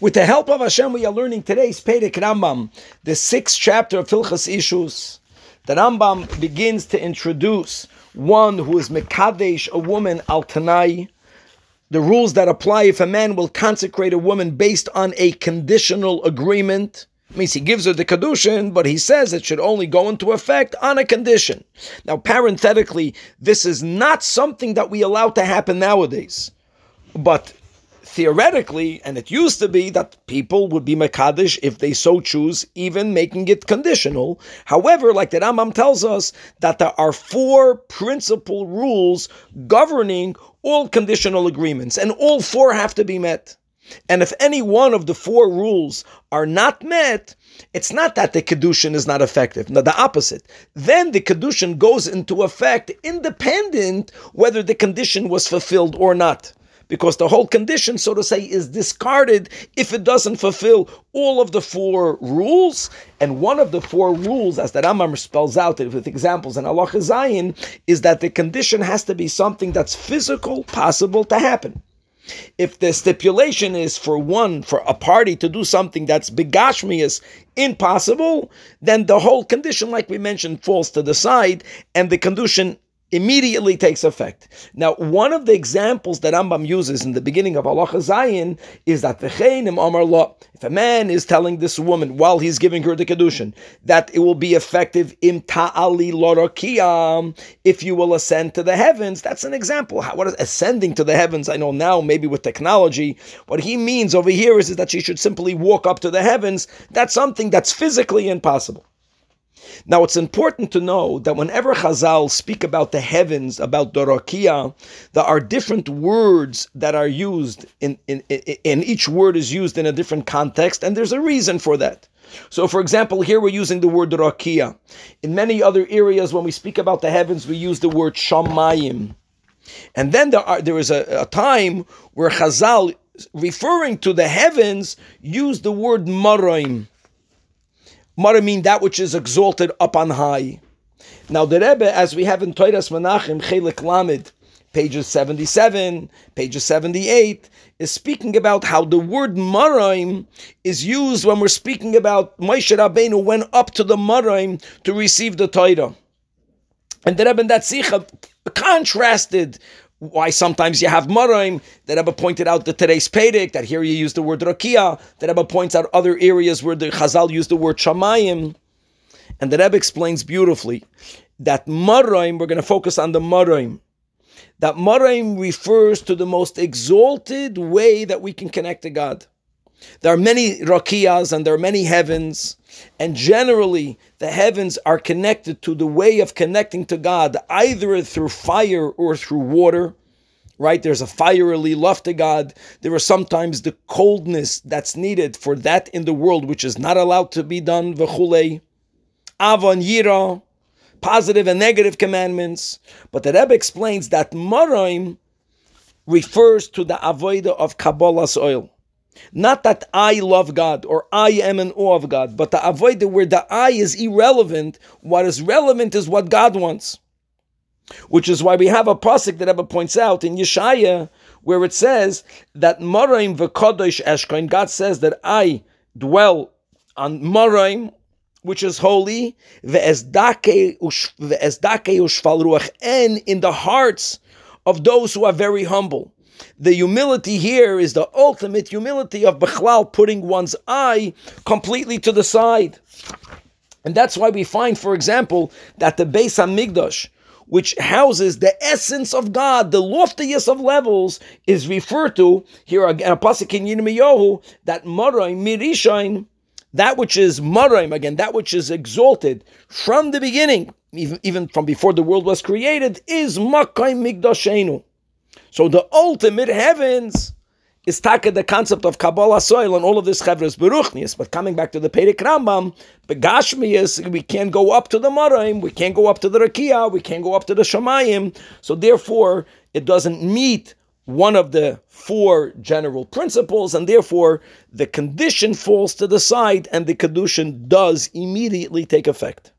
With the help of Hashem, we are learning today's Perek Rambam, the sixth chapter of Hilchos Ishus. The Rambam begins to introduce one who is Mekadesh, a woman, al Tanai, the rules that apply if a man will consecrate a woman based on a conditional agreement. Means he gives her the kedushin, but he says it should only go into effect on a condition. Now, parenthetically, this is not something that we allow to happen nowadays. But theoretically, and it used to be that people would be Makadish if they so choose, even making it conditional. However, like the Rambam tells us, that there are four principal rules governing all conditional agreements, and all four have to be met. And if any one of the four rules are not met, it's not that the Kedushin is not effective. No, the opposite. Then the Kedushin goes into effect independent whether the condition was fulfilled or not because the whole condition, so to say, is discarded if it doesn't fulfill all of the four rules. And one of the four rules, as the Rambam spells out with examples in Allah Zayin, is that the condition has to be something that's physical, possible to happen. If the stipulation is for one, for a party to do something that's begashmias, impossible, then the whole condition, like we mentioned, falls to the side, and the condition immediately takes effect. Now, one of the examples that Rambam uses in the beginning of Allah Zayin is that allah, if a man is telling this woman while he's giving her the kedushin that it will be effective im ta'ali if you will ascend to the heavens, that's an example. How, what is ascending to the heavens? I know now maybe with technology, what he means over here is, is that she should simply walk up to the heavens. That's something that's physically impossible. Now, it's important to know that whenever Chazal speak about the heavens, about Dorokia, there are different words that are used, in, in, in, each word is used in a different context, and there's a reason for that. So, for example, here we're using the word Rakia. In many other areas, when we speak about the heavens, we use the word Shamayim. And then there, are, there is a, a time where Chazal, referring to the heavens, use the word Maraim. Mara mean that which is exalted up on high. Now the Rebbe, as we have in Toiras Menachem Chelik Lamed, pages 77, pages 78, is speaking about how the word Maraim is used when we're speaking about Moshe Rabbeinu went up to the Maraim to receive the Torah. And the Rebbe in that contrasted why sometimes you have Maraim. That Rebbe pointed out the today's Perek, that here you use the word Rakia. That Rebbe points out other areas where the Chazal used the word Shamayim. And the Rebbe explains beautifully that Maraim, we're going to focus on the Maraim. That Maraim refers to the most exalted way that we can connect to God. There are many rakiyas and there are many heavens, and generally the heavens are connected to the way of connecting to God, either through fire or through water. Right? There's a fiery love to God. There is sometimes the coldness that's needed for that in the world, which is not allowed to be done. V'chulei. Avon yira, positive and negative commandments. But the Rebbe explains that Maraim refers to the avodah of Kabbalas ol. Not that I love God or I am in awe of God, but to avoid where the I is irrelevant. What is relevant is what God wants. Which is why we have a pasuk that Rebbe points out in Yeshaya, where it says that Maraim v'kodesh eshkoin. God says that I dwell on Maraim, which is holy, ve'ezdake ushfal ruach, and in the hearts of those who are very humble. The humility here is the ultimate humility of Bechlal, putting one's eye completely to the side. And that's why we find, for example, that the Beis Hamikdash, which houses the essence of God, the loftiest of levels, is referred to here again, a pasuk in Yirmiyahu that Marai Mirishain, that which is Maraim, again, that which is exalted from the beginning, even, even from before the world was created, is Makai Migdashenu. So the ultimate heavens is taka the concept of Kabbalas ol and all of this chevres beruchnius. But coming back to the Perek Rambam, begashmius, we can't go up to the Maraim, we can't go up to the Rakia, we can't go up to the Shamayim. So therefore, it doesn't meet one of the four general principles, and therefore the condition falls to the side, and the kedushin does immediately take effect.